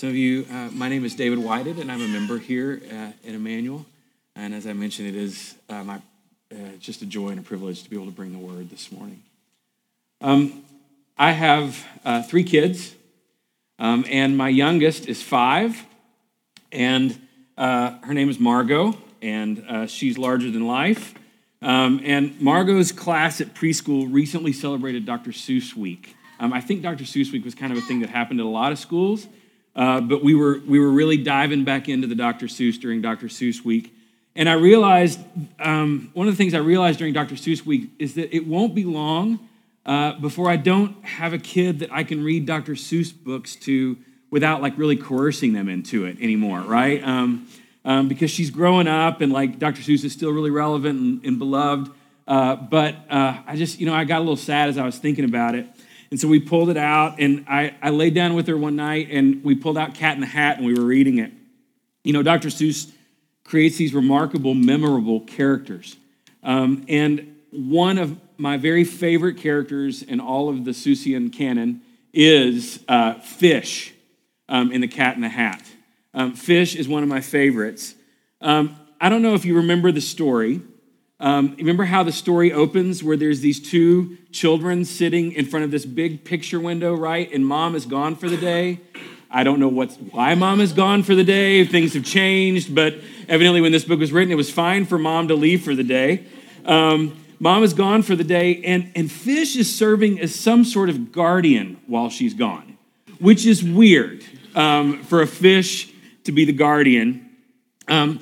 Some of you, uh, my name is David Whited, and I'm a member here uh, at Immanuel. And as I mentioned, it is uh, my uh, just a joy and a privilege to be able to bring the word this morning. Um, I have uh, three kids, um, and my youngest is five, and uh, her name is Margot, and she's larger than life. Um, and Margot's class at preschool recently celebrated Dr. Seuss Week. Um, I think Dr. Seuss Week was kind of a thing that happened at a lot of schools, uh, but we were, we were really diving back into the Dr. Seuss during Dr. Seuss Week. And I realized, um, one of the things I realized during Dr. Seuss Week is that it won't be long uh, before I don't have a kid that I can read Dr. Seuss books to without like really coercing them into it anymore, right? Um, um, because she's growing up and like Dr. Seuss is still really relevant and, and beloved. Uh, but uh, I just, you know, I got a little sad as I was thinking about it. And so we pulled it out and I, I laid down with her one night and we pulled out Cat in the Hat and we were reading it. You know, Dr. Seuss creates these remarkable, memorable characters. Um, and one of my very favorite characters in all of the Seussian canon is uh, Fish um, in The Cat in the Hat. Um, fish is one of my favorites. Um, I don't know if you remember the story. Um, remember how the story opens where there's these two children sitting in front of this big picture window, right? And mom is gone for the day. I don't know what's, why mom is gone for the day. Things have changed, but evidently when this book was written, it was fine for mom to leave for the day. Um, mom is gone for the day, and, and Fish is serving as some sort of guardian while she's gone, which is weird um, for a fish to be the guardian um,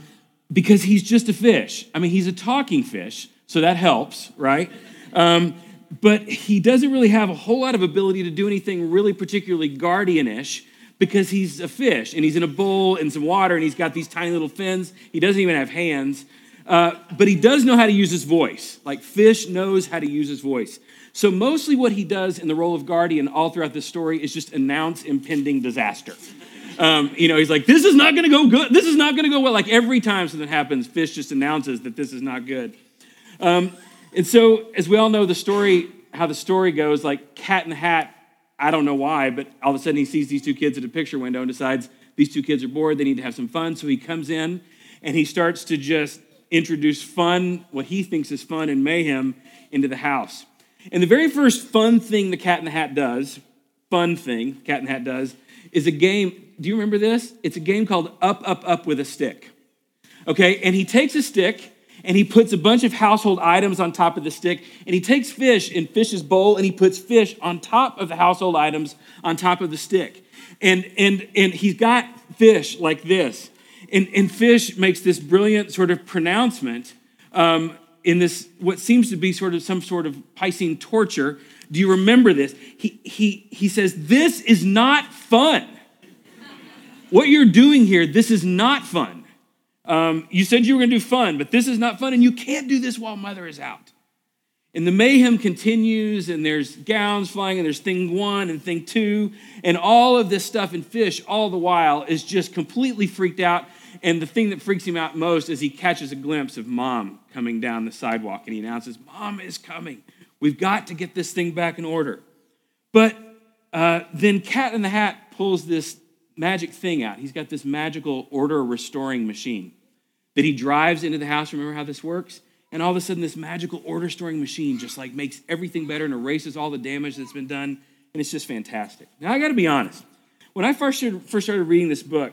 because he's just a fish. I mean, he's a talking fish, so that helps, right? Um, but he doesn't really have a whole lot of ability to do anything really particularly guardianish because he's a fish and he's in a bowl and some water and he's got these tiny little fins. He doesn't even have hands. Uh, but he does know how to use his voice. Like fish knows how to use his voice. So mostly what he does in the role of guardian all throughout this story is just announce impending disaster. Um, you know, he's like, this is not going to go good. This is not going to go well. Like every time something happens, Fish just announces that this is not good. Um, and so, as we all know, the story, how the story goes, like Cat in the Hat, I don't know why, but all of a sudden he sees these two kids at a picture window and decides these two kids are bored, they need to have some fun. So he comes in and he starts to just introduce fun, what he thinks is fun and mayhem, into the house. And the very first fun thing the Cat in the Hat does, fun thing Cat in the Hat does, is a game do you remember this? It's a game called Up, Up, Up with a Stick. Okay, and he takes a stick and he puts a bunch of household items on top of the stick, and he takes fish in fish's bowl and he puts fish on top of the household items on top of the stick. And and and he's got fish like this. And, and fish makes this brilliant sort of pronouncement um, in this what seems to be sort of some sort of Piscean torture. Do you remember this? He, he, he says, This is not fun. What you're doing here, this is not fun. Um, you said you were going to do fun, but this is not fun, and you can't do this while mother is out. And the mayhem continues, and there's gowns flying, and there's thing one and thing two, and all of this stuff. And fish, all the while, is just completely freaked out. And the thing that freaks him out most is he catches a glimpse of mom coming down the sidewalk, and he announces, Mom is coming. We've got to get this thing back in order. But uh, then Cat in the Hat pulls this magic thing out. He's got this magical order restoring machine that he drives into the house. Remember how this works? And all of a sudden, this magical order storing machine just like makes everything better and erases all the damage that's been done. And it's just fantastic. Now, I got to be honest. When I first started, first started reading this book,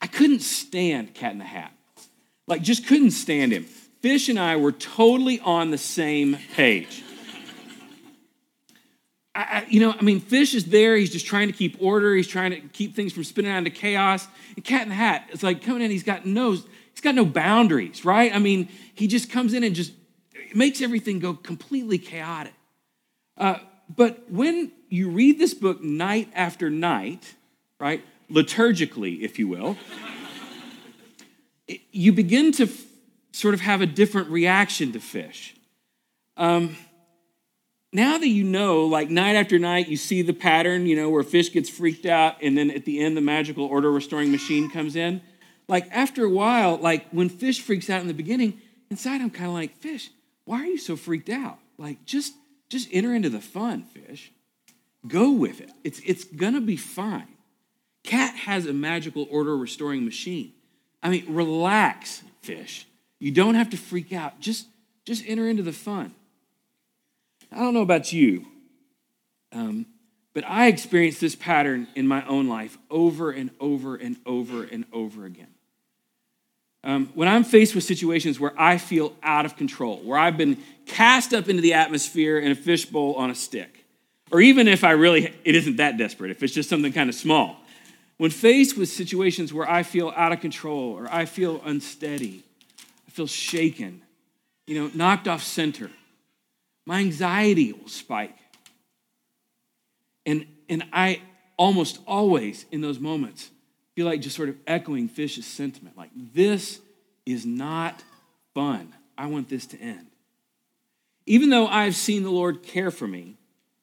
I couldn't stand Cat in the Hat. Like, just couldn't stand him. Fish and I were totally on the same page. I, you know, I mean, Fish is there. He's just trying to keep order. He's trying to keep things from spinning out into chaos. And Cat in the Hat, it's like coming in. He's got no, he's got no boundaries, right? I mean, he just comes in and just makes everything go completely chaotic. Uh, but when you read this book night after night, right, liturgically, if you will, you begin to f- sort of have a different reaction to Fish. Um, now that you know, like night after night, you see the pattern, you know, where fish gets freaked out and then at the end the magical order restoring machine comes in. Like after a while, like when fish freaks out in the beginning, inside I'm kind of like, fish, why are you so freaked out? Like just just enter into the fun, fish. Go with it. It's it's gonna be fine. Cat has a magical order restoring machine. I mean, relax, fish. You don't have to freak out. Just, just enter into the fun. I don't know about you, um, but I experienced this pattern in my own life over and over and over and over again. Um, when I'm faced with situations where I feel out of control, where I've been cast up into the atmosphere in a fishbowl on a stick, or even if I really, it isn't that desperate, if it's just something kind of small. When faced with situations where I feel out of control or I feel unsteady, I feel shaken, you know, knocked off center, my anxiety will spike. And, and I almost always, in those moments, feel like just sort of echoing Fish's sentiment like, this is not fun. I want this to end. Even though I've seen the Lord care for me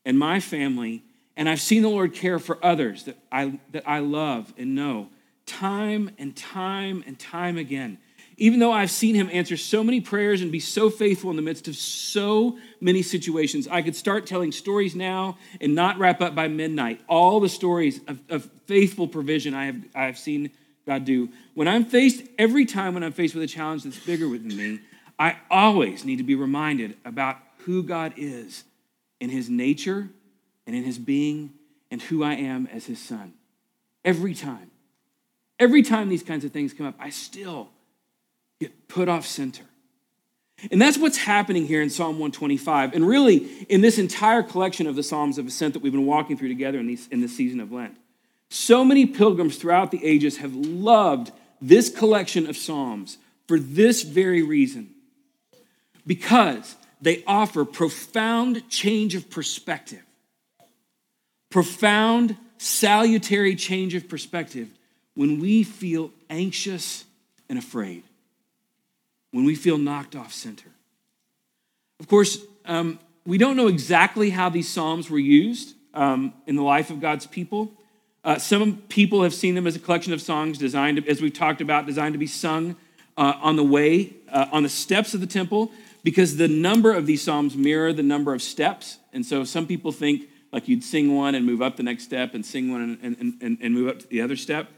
and my family, and I've seen the Lord care for others that I, that I love and know, time and time and time again, even though I've seen him answer so many prayers and be so faithful in the midst of so many situations, I could start telling stories now and not wrap up by midnight. All the stories of, of faithful provision I have, I have seen God do. When I'm faced, every time when I'm faced with a challenge that's bigger than me, I always need to be reminded about who God is in his nature and in his being and who I am as his son. Every time. Every time these kinds of things come up, I still get put off center. And that's what's happening here in Psalm 125. And really, in this entire collection of the Psalms of Ascent that we've been walking through together in, these, in this season of Lent. So many pilgrims throughout the ages have loved this collection of Psalms for this very reason. Because they offer profound change of perspective, profound, salutary change of perspective when we feel anxious and afraid when we feel knocked off center. Of course, um, we don't know exactly how these Psalms were used um, in the life of God's people. Uh, some people have seen them as a collection of songs designed, as we've talked about, designed to be sung uh, on the way, uh, on the steps of the temple, because the number of these Psalms mirror the number of steps. And so some people think like you'd sing one and move up the next step and sing one and, and, and, and move up to the other step.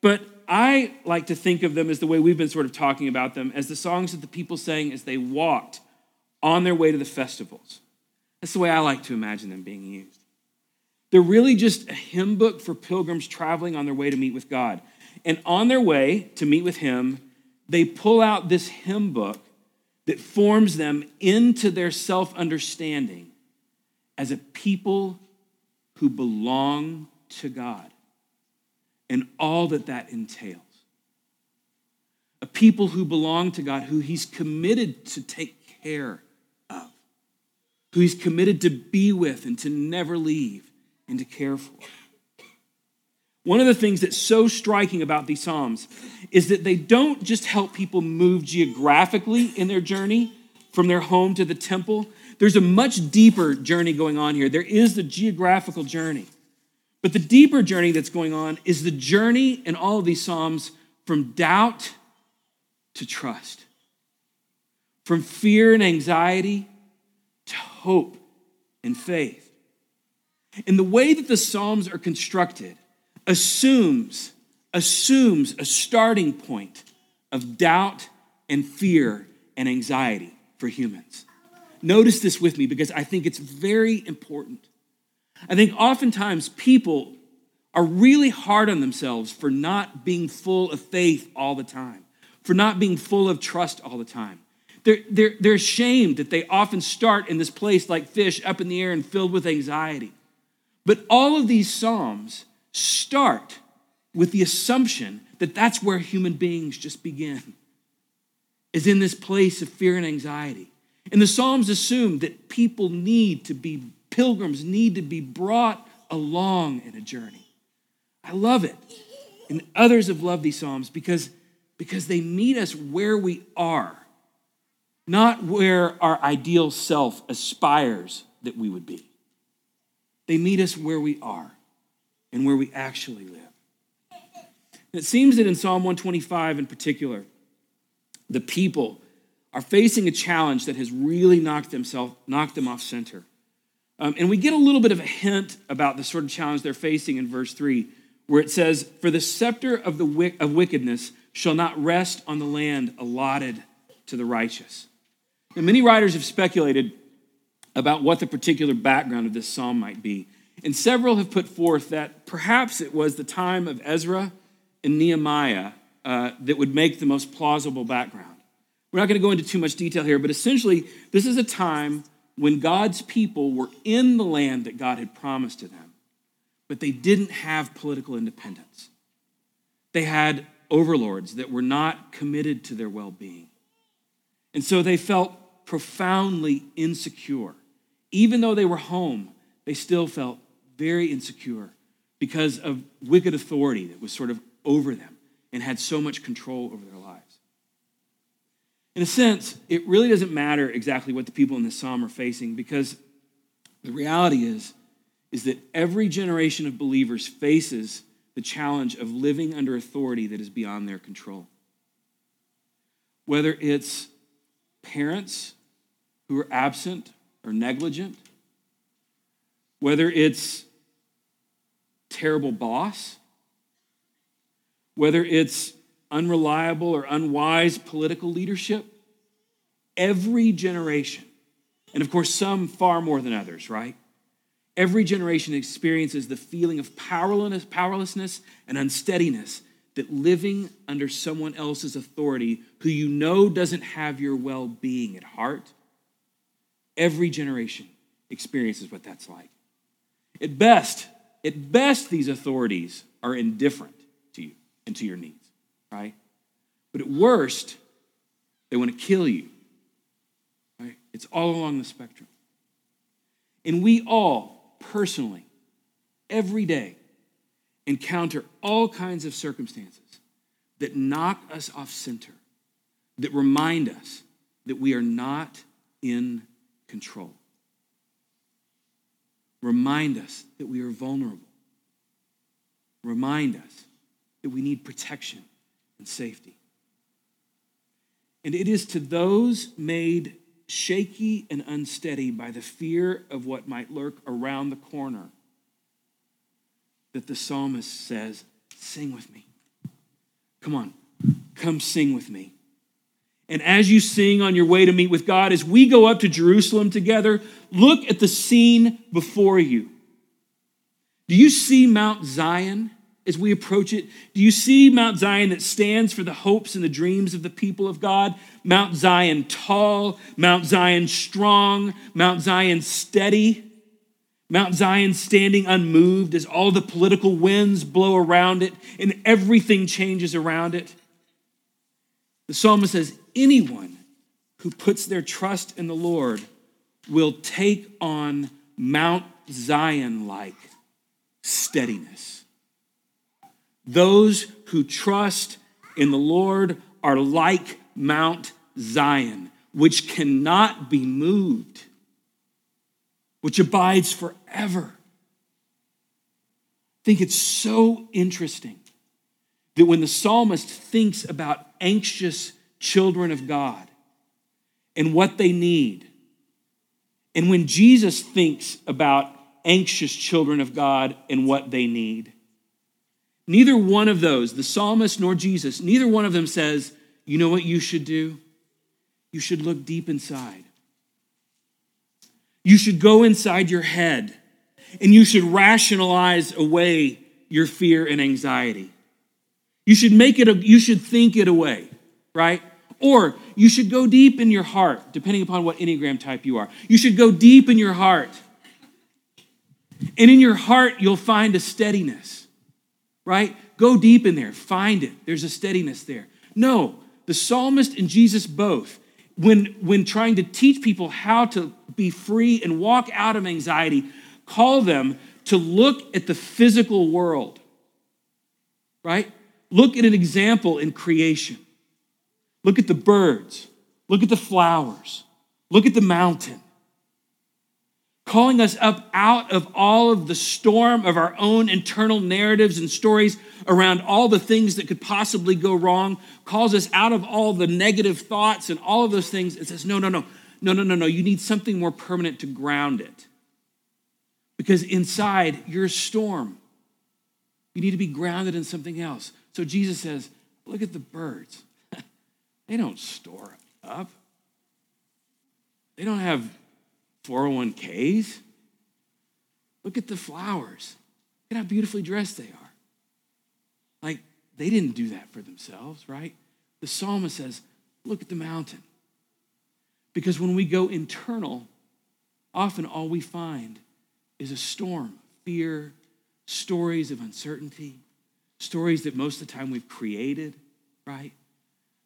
But I like to think of them as the way we've been sort of talking about them, as the songs that the people sang as they walked on their way to the festivals. That's the way I like to imagine them being used. They're really just a hymn book for pilgrims traveling on their way to meet with God. And on their way to meet with Him, they pull out this hymn book that forms them into their self understanding as a people who belong to God and all that that entails. A people who belong to God, who He's committed to take care of, who He's committed to be with and to never leave and to care for. One of the things that's so striking about these Psalms is that they don't just help people move geographically in their journey from their home to the temple. There's a much deeper journey going on here. There is the geographical journey. But the deeper journey that's going on is the journey in all of these Psalms from doubt to trust, from fear and anxiety to hope and faith. And the way that the Psalms are constructed assumes, assumes a starting point of doubt and fear and anxiety for humans. Notice this with me because I think it's very important. I think oftentimes people are really hard on themselves for not being full of faith all the time, for not being full of trust all the time. They're, they're, they're ashamed that they often start in this place like fish up in the air and filled with anxiety. But all of these Psalms start with the assumption that that's where human beings just begin, is in this place of fear and anxiety. And the Psalms assume that people need to be pilgrims need to be brought along in a journey. I love it. And others have loved these Psalms because, because they meet us where we are, not where our ideal self aspires that we would be. They meet us where we are and where we actually live. It seems that in Psalm 125 in particular, the people are facing a challenge that has really knocked, themselves, knocked them off center Um, and we get a little bit of a hint about the sort of challenge they're facing in verse 3, where it says, For the scepter of, the of wickedness shall not rest on the land allotted to the righteous. And many writers have speculated about what the particular background of this psalm might be. And several have put forth that perhaps it was the time of Ezra and Nehemiah uh, that would make the most plausible background. We're not going to go into too much detail here, but essentially, this is a time when God's people were in the land that God had promised to them, but they didn't have political independence. They had overlords that were not committed to their well being. And so they felt profoundly insecure. Even though they were home, they still felt very insecure because of wicked authority that was sort of over them and had so much control over their. In a sense, it really doesn't matter exactly what the people in this psalm are facing because the reality is, is that every generation of believers faces the challenge of living under authority that is beyond their control. Whether it's parents who are absent or negligent, whether it's terrible boss, whether it's unreliable or unwise political leadership, every generation, and of course, some far more than others, right? Every generation experiences the feeling of powerlessness, powerlessness and unsteadiness that living under someone else's authority who you know doesn't have your well being at heart, every generation experiences what that's like. At best, at best, these authorities are indifferent to you and to your needs, right? But at worst, they want to kill you, right? It's all along the spectrum. And we all, personally, every day, encounter all kinds of circumstances that knock us off center, that remind us that we are not in control. Remind us that we are vulnerable. Remind us that we need protection and safety. And it is to those made shaky and unsteady by the fear of what might lurk around the corner that the psalmist says, Sing with me. Come on, come sing with me. And as you sing on your way to meet with God, as we go up to Jerusalem together, look at the scene before you. Do you see Mount Zion as we approach it? Do you see Mount Zion that stands for the hopes and the dreams of the people of God? Mount Zion tall, Mount Zion strong, Mount Zion steady, Mount Zion standing unmoved as all the political winds blow around it and everything changes around it. The psalmist says, anyone who puts their trust in the Lord will take on Mount Zion like steadiness. Those who trust in the Lord are like Mount Zion, which cannot be moved, which abides forever. I think it's so interesting that when the psalmist thinks about anxious children of God and what they need, and when Jesus thinks about anxious children of God and what they need, neither one of those, the psalmist nor Jesus, neither one of them says, you know what you should do? You should look deep inside. You should go inside your head and you should rationalize away your fear and anxiety. You should make it, a, you should think it away, right? Or you should go deep in your heart, depending upon what Enneagram type you are. You should go deep in your heart. And in your heart, you'll find a steadiness, right? Go deep in there, find it. There's a steadiness there. No, the psalmist and Jesus both, when, when trying to teach people how to be free and walk out of anxiety, call them to look at the physical world, right? Look at an example in creation. Look at the birds. Look at the flowers. Look at the mountain. Calling us up out of all of the storm of our own internal narratives and stories around all the things that could possibly go wrong, calls us out of all the negative thoughts and all of those things and says, no, no, no, no, no, no, no. You need something more permanent to ground it. Because inside, you're storm. You need to be grounded in something else. So Jesus says, Look at the birds. they don't store up, they don't have 401ks. Look at the flowers. Look at how beautifully dressed they are. Like, they didn't do that for themselves, right? The psalmist says, Look at the mountain. Because when we go internal, often all we find is a storm, fear, stories of uncertainty, stories that most of the time we've created, right?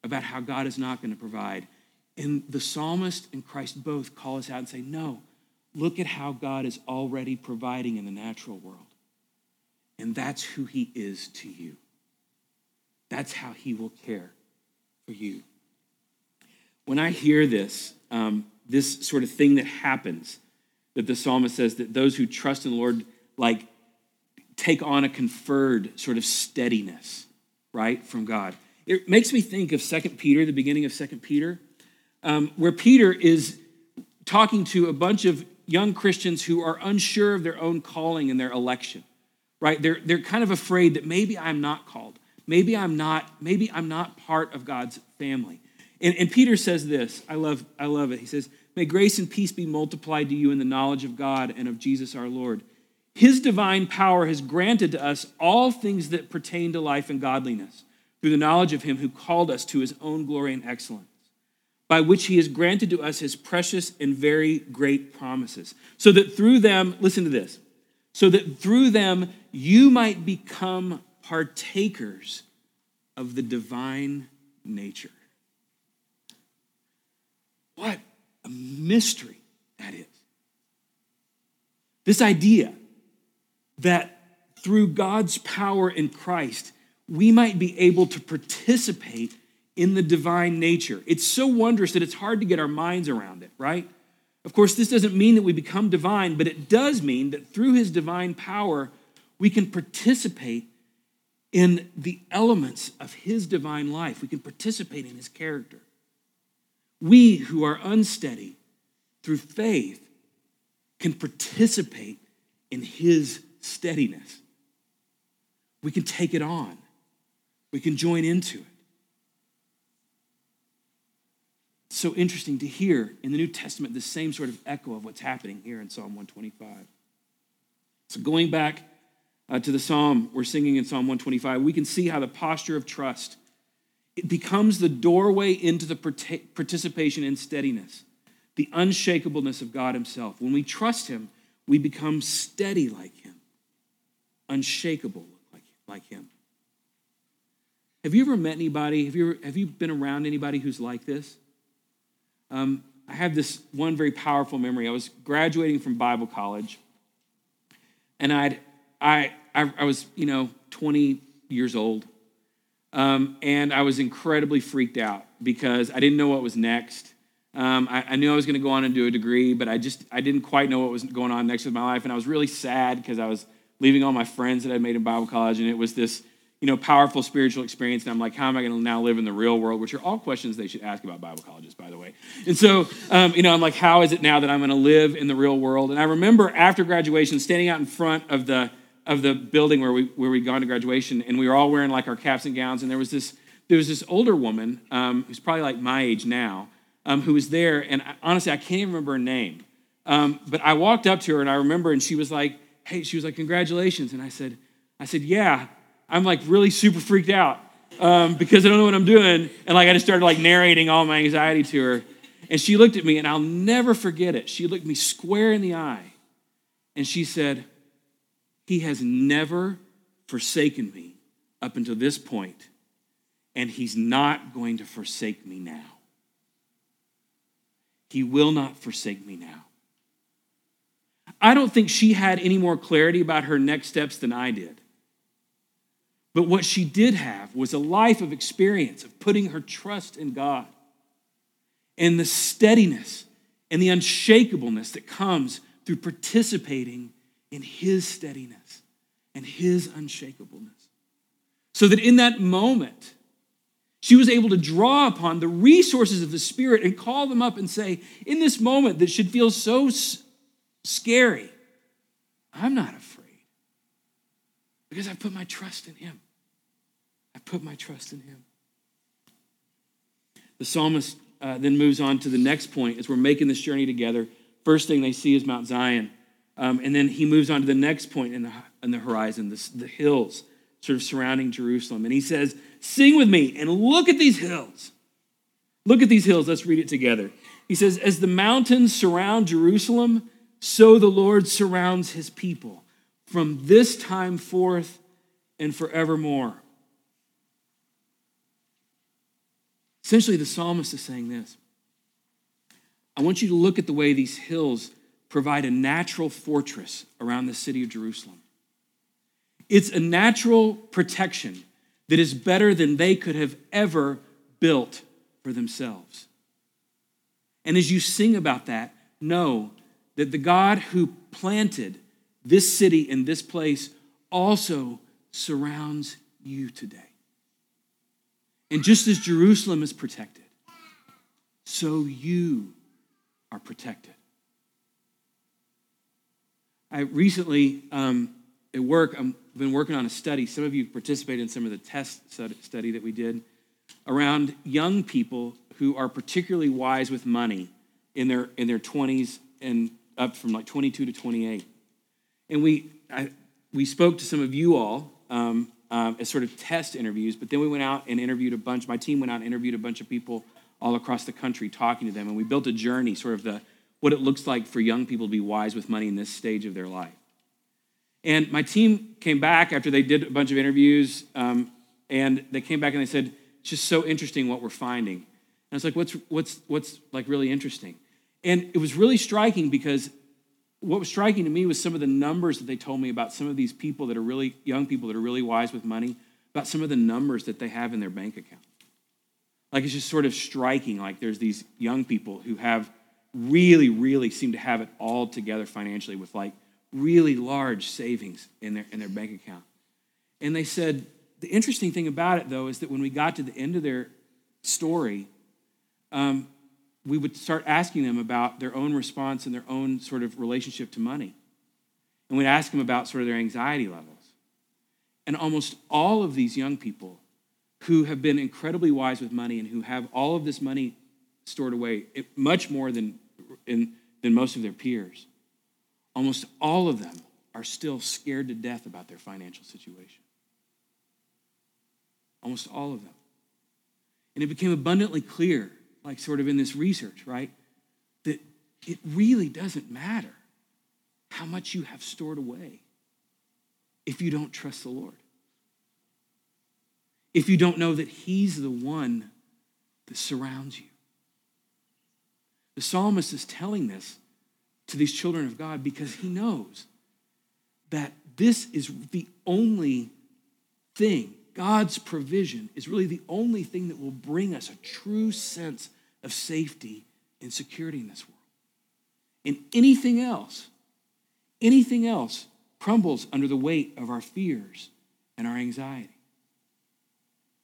About how God is not going to provide. And the psalmist and Christ both call us out and say, No, look at how God is already providing in the natural world. And that's who he is to you. That's how he will care for you. When I hear this, um, this sort of thing that happens, that the psalmist says that those who trust in the Lord, like, take on a conferred sort of steadiness, right, from God. It makes me think of Second Peter, the beginning of Second Peter, um, where Peter is talking to a bunch of young Christians who are unsure of their own calling and their election, right? They're, they're kind of afraid that maybe I'm not called. Maybe I'm not, maybe I'm not part of God's family. And, and Peter says this. I love, I love it. He says, May grace and peace be multiplied to you in the knowledge of God and of Jesus our Lord. His divine power has granted to us all things that pertain to life and godliness through the knowledge of him who called us to his own glory and excellence, by which he has granted to us his precious and very great promises, so that through them, listen to this, so that through them you might become partakers of the divine nature. What a mystery that is. This idea that through God's power in Christ, we might be able to participate in the divine nature. It's so wondrous that it's hard to get our minds around it, right? Of course, this doesn't mean that we become divine, but it does mean that through his divine power, we can participate in the elements of his divine life. We can participate in his character. We who are unsteady through faith can participate in his steadiness. We can take it on, we can join into it. It's so interesting to hear in the New Testament the same sort of echo of what's happening here in Psalm 125. So, going back uh, to the psalm we're singing in Psalm 125, we can see how the posture of trust it becomes the doorway into the participation in steadiness, the unshakableness of God Himself. When we trust Him, we become steady like Him unshakable like, like him. Have you ever met anybody? Have you, ever, have you been around anybody who's like this? Um, I have this one very powerful memory. I was graduating from Bible college, and I'd, I, I, I was, you know, 20 years old, um, and I was incredibly freaked out because I didn't know what was next. Um, I, I, knew I was going to go on and do a degree, but I just I didn't quite know what was going on next with my life, and I was really sad because I was leaving all my friends that I'd made in Bible college, and it was this, you know, powerful spiritual experience. And I'm like, how am I going to now live in the real world? Which are all questions they should ask about Bible colleges, by the way. And so, um, you know, I'm like, how is it now that I'm going to live in the real world? And I remember after graduation, standing out in front of the of the building where we where we'd gone to graduation, and we were all wearing like our caps and gowns, and there was this there was this older woman um, who's probably like my age now, um, who was there, and I, honestly, I can't even remember her name. Um, but I walked up to her, and I remember, and she was like, hey, she was like, congratulations. And I said, I said, yeah. I'm like really super freaked out um, because I don't know what I'm doing. And like I just started like narrating all my anxiety to her. And she looked at me, and I'll never forget it. She looked me square in the eye, and she said, He has never forsaken me up until this point, and He's not going to forsake me now. He will not forsake me now. I don't think she had any more clarity about her next steps than I did. But what she did have was a life of experience of putting her trust in God and the steadiness and the unshakableness that comes through participating in His steadiness and His unshakableness. So that in that moment, she was able to draw upon the resources of the Spirit and call them up and say, in this moment that should feel so scary. I'm not afraid because I put my trust in him. I put my trust in him. The psalmist uh, then moves on to the next point as we're making this journey together. First thing they see is Mount Zion. Um, and then he moves on to the next point in the, in the horizon, the, the hills sort of surrounding Jerusalem. And he says, Sing with me and look at these hills. Look at these hills. Let's read it together. He says, As the mountains surround Jerusalem, so the Lord surrounds his people from this time forth and forevermore. Essentially, the psalmist is saying this I want you to look at the way these hills provide a natural fortress around the city of Jerusalem. It's a natural protection that is better than they could have ever built for themselves. And as you sing about that, know that the God who planted this city and this place also surrounds you today. And just as Jerusalem is protected, so you are protected. I recently, um, at work, I've been working on a study. Some of you participated in some of the test study that we did around young people who are particularly wise with money in their, in their 20s and up from like 22 to 28. And we, I, we spoke to some of you all um, um, as sort of test interviews, but then we went out and interviewed a bunch, my team went out and interviewed a bunch of people all across the country talking to them. And we built a journey, sort of the, what it looks like for young people to be wise with money in this stage of their life. And my team came back after they did a bunch of interviews, um, and they came back and they said, "It's just so interesting what we're finding." And I was like, "What's what's what's like really interesting?" And it was really striking because what was striking to me was some of the numbers that they told me about some of these people that are really young people that are really wise with money, about some of the numbers that they have in their bank account. Like it's just sort of striking. Like there's these young people who have really, really seem to have it all together financially with like really large savings in their, in their bank account. And they said, the interesting thing about it, though, is that when we got to the end of their story, um, we would start asking them about their own response and their own sort of relationship to money. And we'd ask them about sort of their anxiety levels. And almost all of these young people who have been incredibly wise with money and who have all of this money stored away, much more than in, than most of their peers. Almost all of them are still scared to death about their financial situation. Almost all of them. And it became abundantly clear, like sort of in this research, right, that it really doesn't matter how much you have stored away if you don't trust the Lord. If you don't know that He's the one that surrounds you. The psalmist is telling this to these children of God because he knows that this is the only thing, God's provision is really the only thing that will bring us a true sense of safety and security in this world. And anything else, anything else crumbles under the weight of our fears and our anxiety.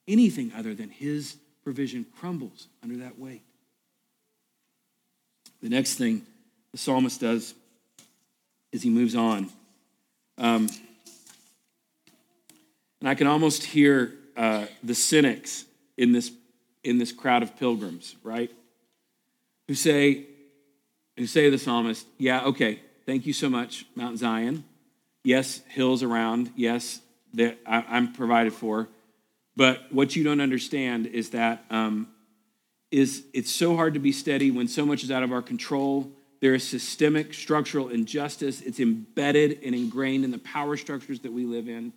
Anything other than His provision crumbles under that weight. The next thing the psalmist does is he moves on. Um, and I can almost hear uh, the cynics in this, in this crowd of pilgrims, right? Who say, who say to the psalmist, yeah, okay, thank you so much, Mount Zion. Yes, hills around. Yes, I'm provided for. But what you don't understand is that um, is it's so hard to be steady when so much is out of our control. There is systemic structural injustice. It's embedded and ingrained in the power structures that we live in.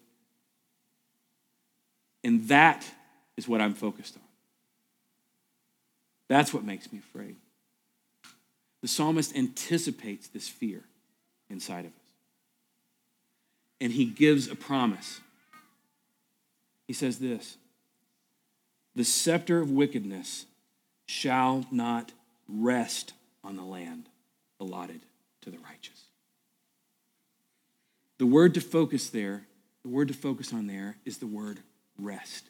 And that is what I'm focused on. That's what makes me afraid. The psalmist anticipates this fear inside of us. And he gives a promise. He says this The scepter of wickedness shall not rest on the land allotted to the righteous. The word to focus there, the word to focus on there is the word rest.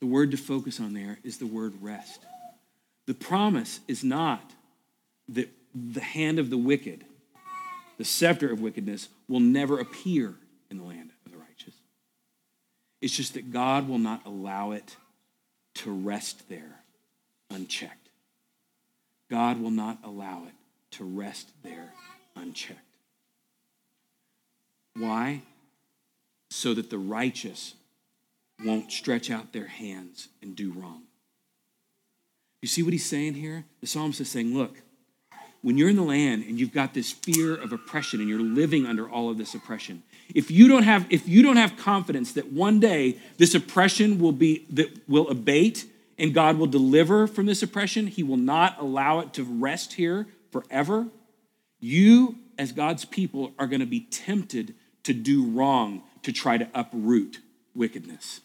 The word to focus on there is the word rest. The promise is not that the hand of the wicked the scepter of wickedness will never appear in the land of the righteous. It's just that God will not allow it to rest there unchecked. God will not allow it to rest there unchecked. Why? So that the righteous won't stretch out their hands and do wrong. You see what he's saying here? The psalmist is saying, look, when you're in the land and you've got this fear of oppression and you're living under all of this oppression, if you don't have if you don't have confidence that one day this oppression will be that will abate and God will deliver from this oppression, he will not allow it to rest here forever. You as God's people are going to be tempted to do wrong to try to uproot wickedness,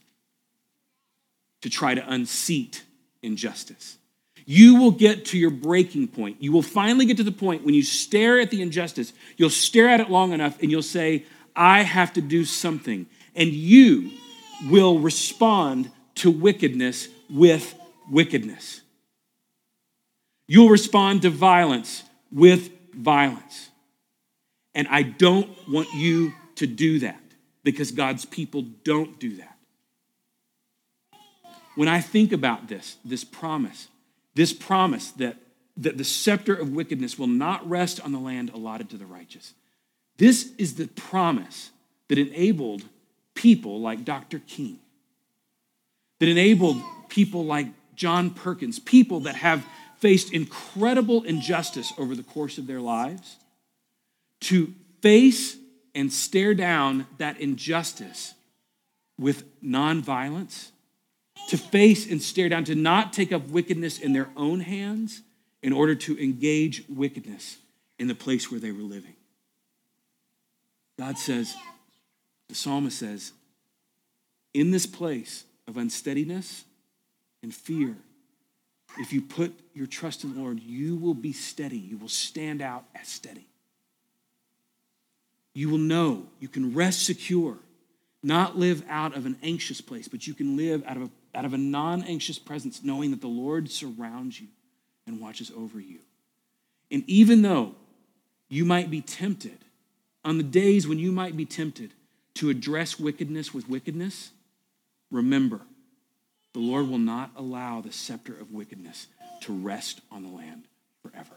to try to unseat injustice. You will get to your breaking point. You will finally get to the point when you stare at the injustice, you'll stare at it long enough and you'll say, I have to do something. And you will respond to wickedness with wickedness. You'll respond to violence with violence. And I don't want you to do that because God's people don't do that. When I think about this, this promise, this promise that, that the scepter of wickedness will not rest on the land allotted to the righteous, this is the promise that enabled people like Dr. King, that enabled people like John Perkins, people that have faced incredible injustice over the course of their lives, to face and stare down that injustice with nonviolence, to face and stare down, to not take up wickedness in their own hands in order to engage wickedness in the place where they were living. God says, the psalmist says, in this place of unsteadiness and fear, if you put your trust in the Lord, you will be steady. You will stand out as steady you will know you can rest secure, not live out of an anxious place, but you can live out of a, out of a non anxious presence, knowing that the Lord surrounds you and watches over you. And even though you might be tempted, on the days when you might be tempted to address wickedness with wickedness, remember, the Lord will not allow the scepter of wickedness to rest on the land forever.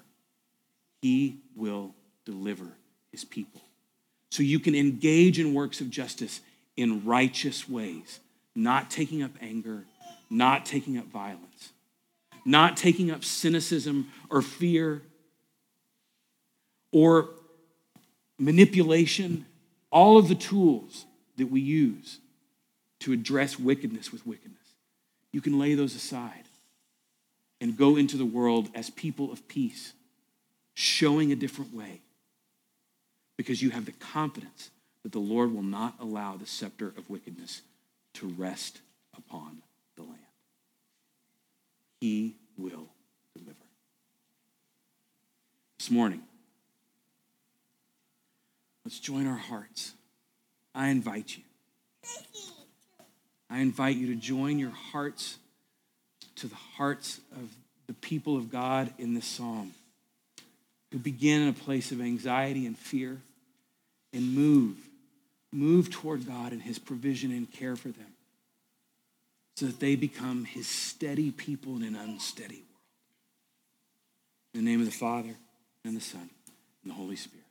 He will deliver his people so you can engage in works of justice in righteous ways, not taking up anger, not taking up violence, not taking up cynicism or fear or manipulation, all of the tools that we use to address wickedness with wickedness. You can lay those aside and go into the world as people of peace, showing a different way because you have the confidence that the Lord will not allow the scepter of wickedness to rest upon the land. He will deliver. This morning, let's join our hearts. I invite you. I invite you to join your hearts to the hearts of the people of God in this psalm who begin in a place of anxiety and fear and move. Move toward God and his provision and care for them so that they become his steady people in an unsteady world. In the name of the Father, and the Son, and the Holy Spirit.